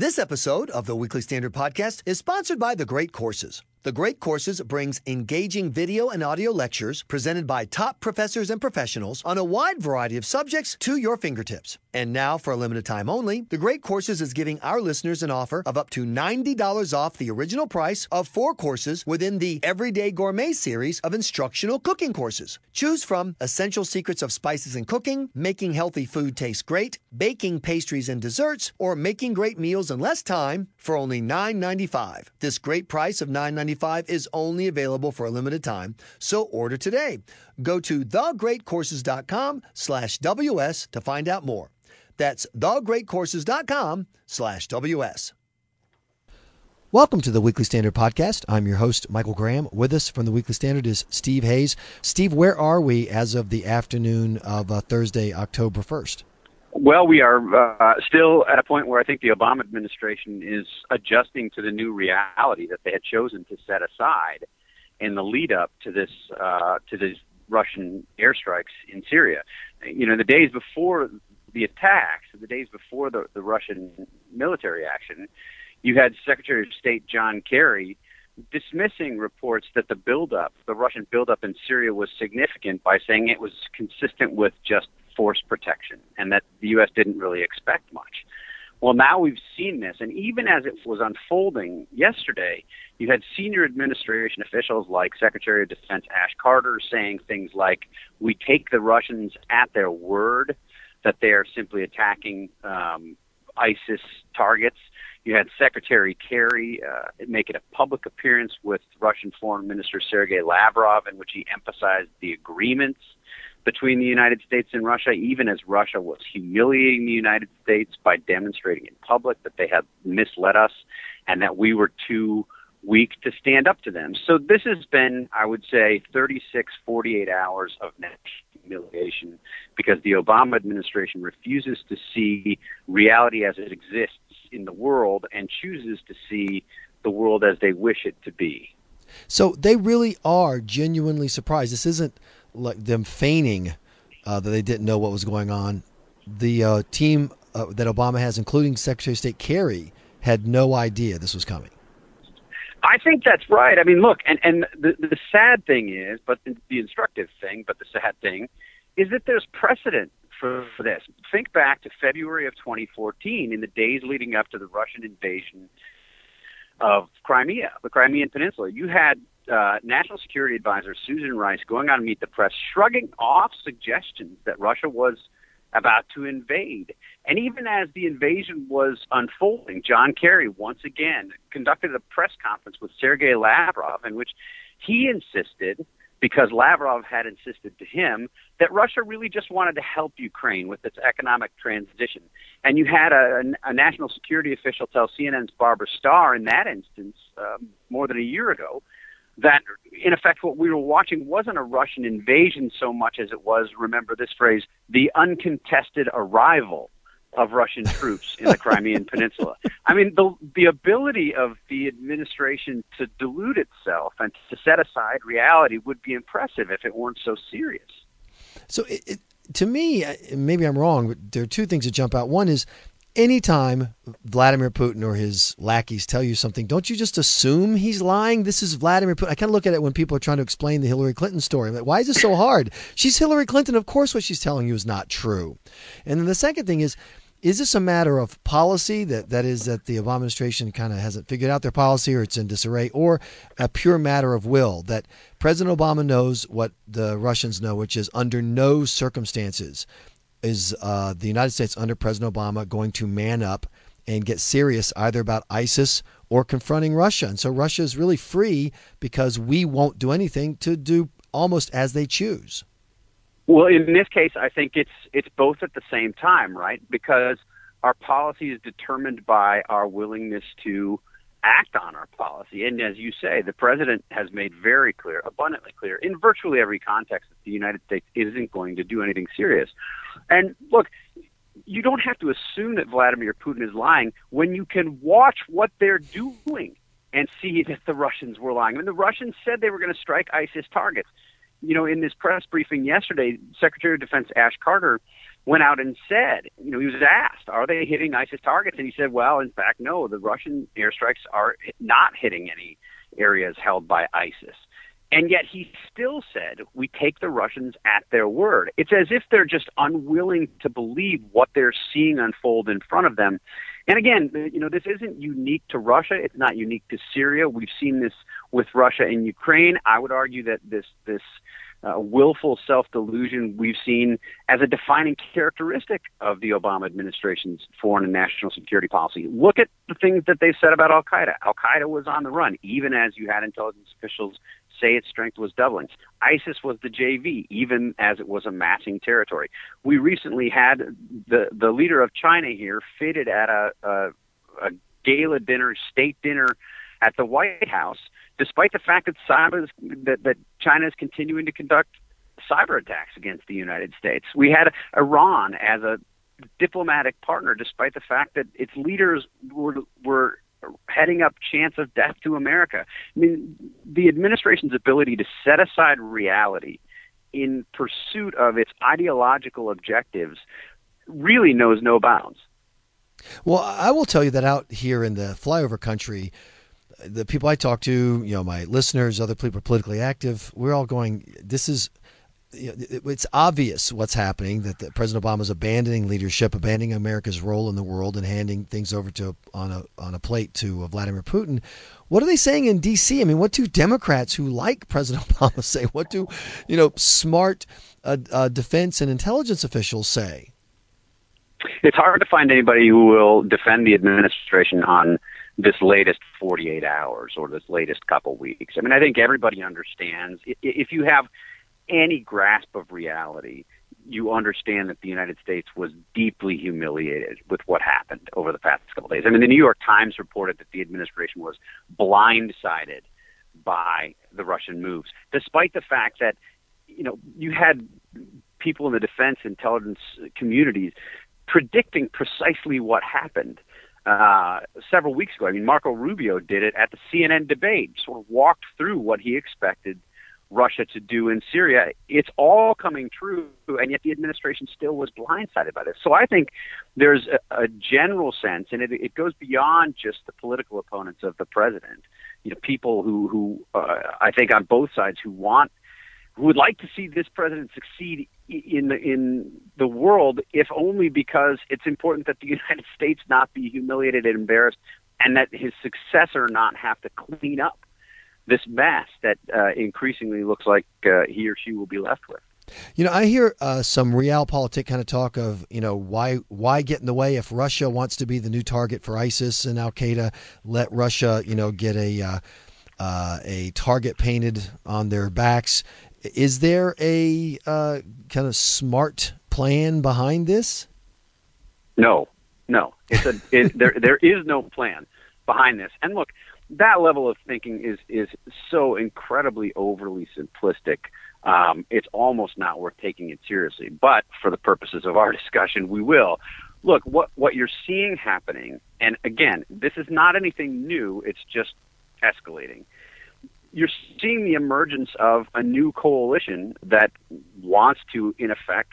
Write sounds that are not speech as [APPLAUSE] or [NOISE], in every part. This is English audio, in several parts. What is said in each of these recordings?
This episode of the Weekly Standard Podcast is sponsored by The Great Courses. The Great Courses brings engaging video and audio lectures presented by top professors and professionals on a wide variety of subjects to your fingertips. And now, for a limited time only, The Great Courses is giving our listeners an offer of up to $90 off the original price of four courses within the Everyday Gourmet series of instructional cooking courses. Choose from Essential Secrets of Spices and Cooking, Making Healthy Food Taste Great, Baking Pastries and Desserts, or Making Great Meals in Less Time for only $9.95. This great price of $9.95 is only available for a limited time, so order today. Go to thegreatcourses.com slash WS to find out more. That's thegreatcourses.com slash WS. Welcome to the Weekly Standard Podcast. I'm your host, Michael Graham. With us from the Weekly Standard is Steve Hayes. Steve, where are we as of the afternoon of uh, Thursday, October 1st? Well, we are uh, still at a point where I think the Obama administration is adjusting to the new reality that they had chosen to set aside in the lead up to this uh, to these Russian airstrikes in Syria. You know, the days before the attacks, the days before the, the Russian military action, you had Secretary of State John Kerry dismissing reports that the buildup, the Russian buildup in Syria, was significant by saying it was consistent with just force protection and that the U.S. didn't really expect much. Well, now we've seen this, and even as it was unfolding yesterday, you had senior administration officials like Secretary of Defense Ash Carter saying things like, "We take the Russians at their word that they are simply attacking um, ISIS targets." You had Secretary Kerry uh, make it a public appearance with Russian Foreign Minister Sergei Lavrov, in which he emphasized the agreements between the United States and Russia, even as Russia was humiliating the United States by demonstrating in public that they had misled us and that we were too weak to stand up to them. So this has been, I would say, 36, 48 hours of national humiliation because the Obama administration refuses to see reality as it exists in the world and chooses to see the world as they wish it to be. So they really are genuinely surprised. This isn't like them feigning uh, that they didn't know what was going on. The uh, team uh, that Obama has, including Secretary of State Kerry, had no idea this was coming. I think that's right. I mean, look, and and the the sad thing is, but the, instructive thing, but the sad thing, is that there's precedent for, for this. Think back to February of 2014, in the days leading up to the Russian invasion of Crimea, the Crimean Peninsula. You had uh, National Security Advisor Susan Rice going on to Meet the Press, shrugging off suggestions that Russia was about to invade. And even as the invasion was unfolding, John Kerry once again conducted a press conference with Sergei Lavrov in which he insisted, because Lavrov had insisted to him, that Russia really just wanted to help Ukraine with its economic transition. And you had a, a national security official tell CNN's Barbara Starr in that instance um, more than a year ago that in effect what we were watching wasn't a Russian invasion so much as it was, remember this phrase, the uncontested arrival of Russian troops in the Crimean [LAUGHS] Peninsula. I mean, the the ability of the administration to delude itself and to set aside reality would be impressive if it weren't so serious. So, it, it, to me, maybe I'm wrong, but there are two things that jump out. One is anytime Vladimir Putin or his lackeys tell you something, don't you just assume he's lying? This is Vladimir Putin. I kind of look at it when people are trying to explain the Hillary Clinton story. I'm like, why is this so hard? she's Hillary Clinton. Of course, what she's telling you is not true. And then the second thing is, is this a matter of policy that that is that the Obama administration kind of hasn't figured out their policy or it's in disarray, or a pure matter of will that President Obama knows what the Russians know, which is under no circumstances is uh, the United States under President Obama going to man up and get serious either about ISIS or confronting Russia? And so Russia is really free because we won't do anything to do almost as they choose. Well, in this case, I think it's it's both at the same time, right? Because our policy is determined by our willingness to act on our policy. And as you say, the president has made very clear, abundantly clear, in virtually every context, that the United States isn't going to do anything serious. And look, you don't have to assume that Vladimir Putin is lying when you can watch what they're doing and see that the Russians were lying. I mean, the Russians said they were going to strike ISIS targets. You know, in this press briefing yesterday, Secretary of Defense Ash Carter went out and said, you know, he was asked, are they hitting ISIS targets? And he said, well, in fact, no, the Russian airstrikes are not hitting any areas held by ISIS. And yet he still said, we take the Russians at their word. It's as if they're just unwilling to believe what they're seeing unfold in front of them. And again, you know, this isn't unique to Russia. It's not unique to Syria. We've seen this with Russia and Ukraine. I would argue that this, this, uh, willful self delusion we've seen as a defining characteristic of the Obama administration's foreign and national security policy. Look at the things that they've said about Al Qaeda. Al Qaeda was on the run, even as you had intelligence officials say its strength was doubling. ISIS was the JV, even as it was amassing territory. We recently had the the leader of China here fitted at a, a, a gala dinner, state dinner at the White House, despite the fact that cyber that, that China is continuing to conduct cyber attacks against the United States. We had Iran as a diplomatic partner, despite the fact that its leaders were were heading up chance of death to America. I mean, the administration's ability to set aside reality in pursuit of its ideological objectives really knows no bounds. Well, I will tell you that out here in the flyover country, the people I talk to, you know, my listeners, other people politically active, we're all going, this is, it's obvious what's happening that the, President Obama is abandoning leadership, abandoning America's role in the world, and handing things over to on a on a plate to Vladimir Putin. What are they saying in D.C.? I mean, what do Democrats who like President [LAUGHS] Obama say? What do you know smart uh, uh, defense and intelligence officials say? It's hard to find anybody who will defend the administration on this latest 48 hours or this latest couple weeks. I mean, I think everybody understands if you have any grasp of reality, you understand that the United States was deeply humiliated with what happened over the past couple of days. I mean, the New York Times reported that the administration was blindsided by the Russian moves, despite the fact that, you know, you had people in the defense intelligence communities predicting precisely what happened uh, several weeks ago. I mean, Marco Rubio did it at the CNN debate, sort of walked through what he expected Russia to do in Syria. It's all coming true, and yet the administration still was blindsided by this. So I think there's a, a general sense, and it, it goes beyond just the political opponents of the president. You know, people who who uh, I think on both sides who want who would like to see this president succeed in the in the world, if only because it's important that the [LAUGHS] United States not be humiliated and embarrassed, and that his successor not have to clean up this mess that uh, increasingly looks like uh, he or she will be left with. You know, I hear uh, some realpolitik kind of talk of, you know, why why get in the way if Russia wants to be the new target for ISIS and Al Qaeda? Let Russia, you know, get a uh, uh, a target painted on their backs is there a uh, kind of smart plan behind this? No, no. It's a it, [LAUGHS] there. There is no plan behind this. And look, that level of thinking is is so incredibly overly simplistic. Um, it's almost not worth taking it seriously. But for the purposes of our discussion, we will. Look, what what you're seeing happening, and again, this is not anything new. It's just escalating you're seeing the emergence of a new coalition that wants to, in effect,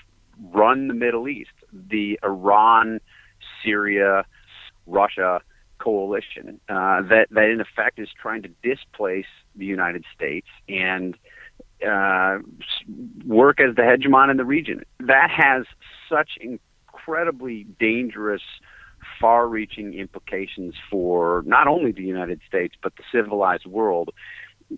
run the Middle East, the Iran, Syria, Russia coalition uh, that that in effect is trying to displace the United States and uh, work as the hegemon in the region. That has such incredibly dangerous far-reaching implications for not only the United States but the civilized world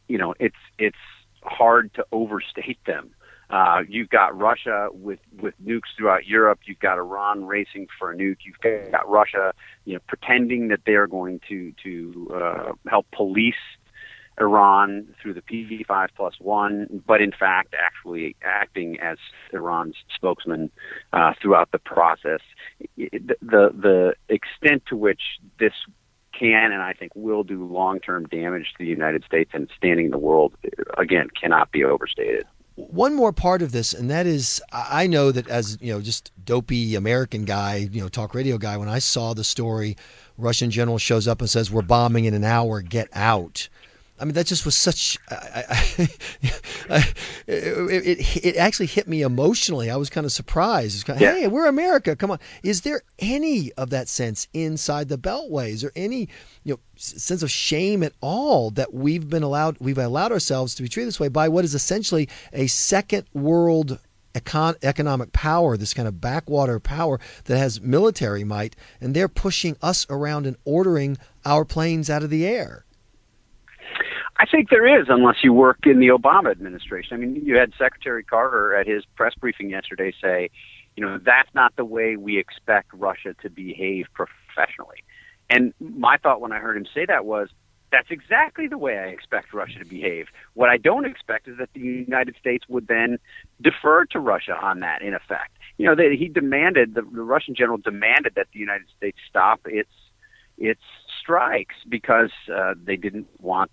you know, it's it's hard to overstate them. Uh, you've got Russia with with nukes throughout Europe. You've got Iran racing for a nuke. You've got Russia, you know, pretending that they are going to to uh, help police Iran through the P5 plus one, but in fact actually acting as Iran's spokesman uh, throughout the process. The, the the extent to which this can and I think will do long term damage to the United States and standing in the world, again, cannot be overstated. One more part of this, and that is, I know that as you know, just dopey American guy, you know, talk radio guy. When I saw the story, Russian general shows up and says, "We're bombing in an hour. Get out." I mean, that just was such. I, I, [LAUGHS] I, it, it, it actually hit me emotionally. I was kind of surprised. Kind of, yeah. Hey, we're America. Come on. Is there any of that sense inside the Beltway? Is there any you know sense of shame at all that we've been allowed we've allowed ourselves to be treated this way by what is essentially a second world econ- economic power, this kind of backwater power that has military might, and they're pushing us around and ordering our planes out of the air. I think there is, unless you work in the Obama administration. I mean, you had Secretary Carter at his press briefing yesterday say, you know, that's not the way we expect Russia to behave professionally. And my thought when I heard him say that was, that's exactly the way I expect Russia to behave. What I don't expect is that the United States would then defer to Russia on that, in effect. You know, they, he demanded, the, the Russian general demanded that the United States stop its its strikes because uh, they didn't want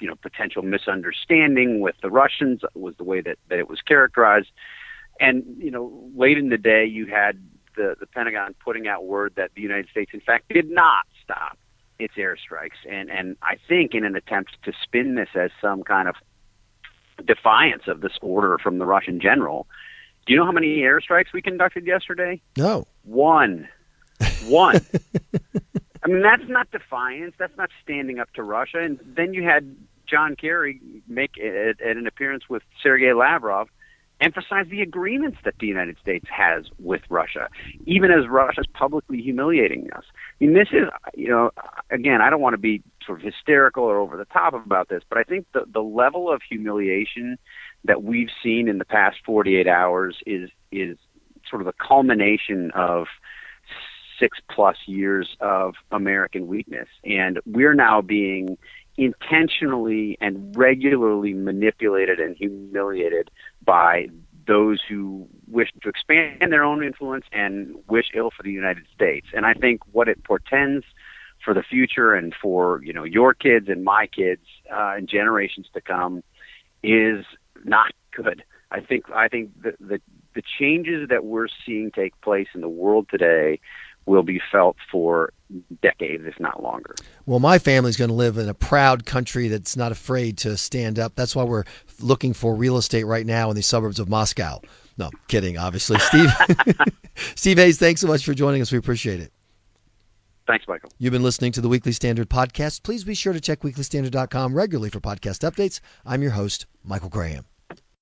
you know potential misunderstanding with the Russians was the way that, that it was characterized. And you know, late in the day, you had the the Pentagon putting out word that the United States, in fact, did not stop its airstrikes, and and I think in an attempt to spin this as some kind of defiance of this order from the Russian general. Do you know how many airstrikes we conducted yesterday? No. One. One. [LAUGHS] I mean, that's not defiance. That's not standing up to Russia. And then you had John Kerry make at an appearance with Sergei Lavrov emphasize the agreements that the United States has with Russia, even as Russia's publicly humiliating us. I mean, this is, you know, again, I don't want to be sort of hysterical or over the top about this, but I think the, the level of humiliation that we've seen in the past 48 hours is, is sort of a culmination of six plus years of American weakness. And we're now being intentionally and regularly manipulated and humiliated by those who wish to expand their own influence and wish ill for the United States. And I think what it portends for the future and for you know your kids and my kids uh, and generations to come is not good. I think I think the, the the changes that we're seeing take place in the world today will be felt for decades, if not longer. Well, my family's going to live in a proud country that's not afraid to stand up. That's why we're looking for real estate right now in the suburbs of Moscow. No, kidding, obviously. [LAUGHS] Steve, [LAUGHS] Steve Hayes, thanks so much for joining us. We appreciate it. Thanks, Michael. You've been listening to the Weekly Standard podcast. Please be sure to check weeklystandard.com regularly for podcast updates. I'm your host, Michael Graham.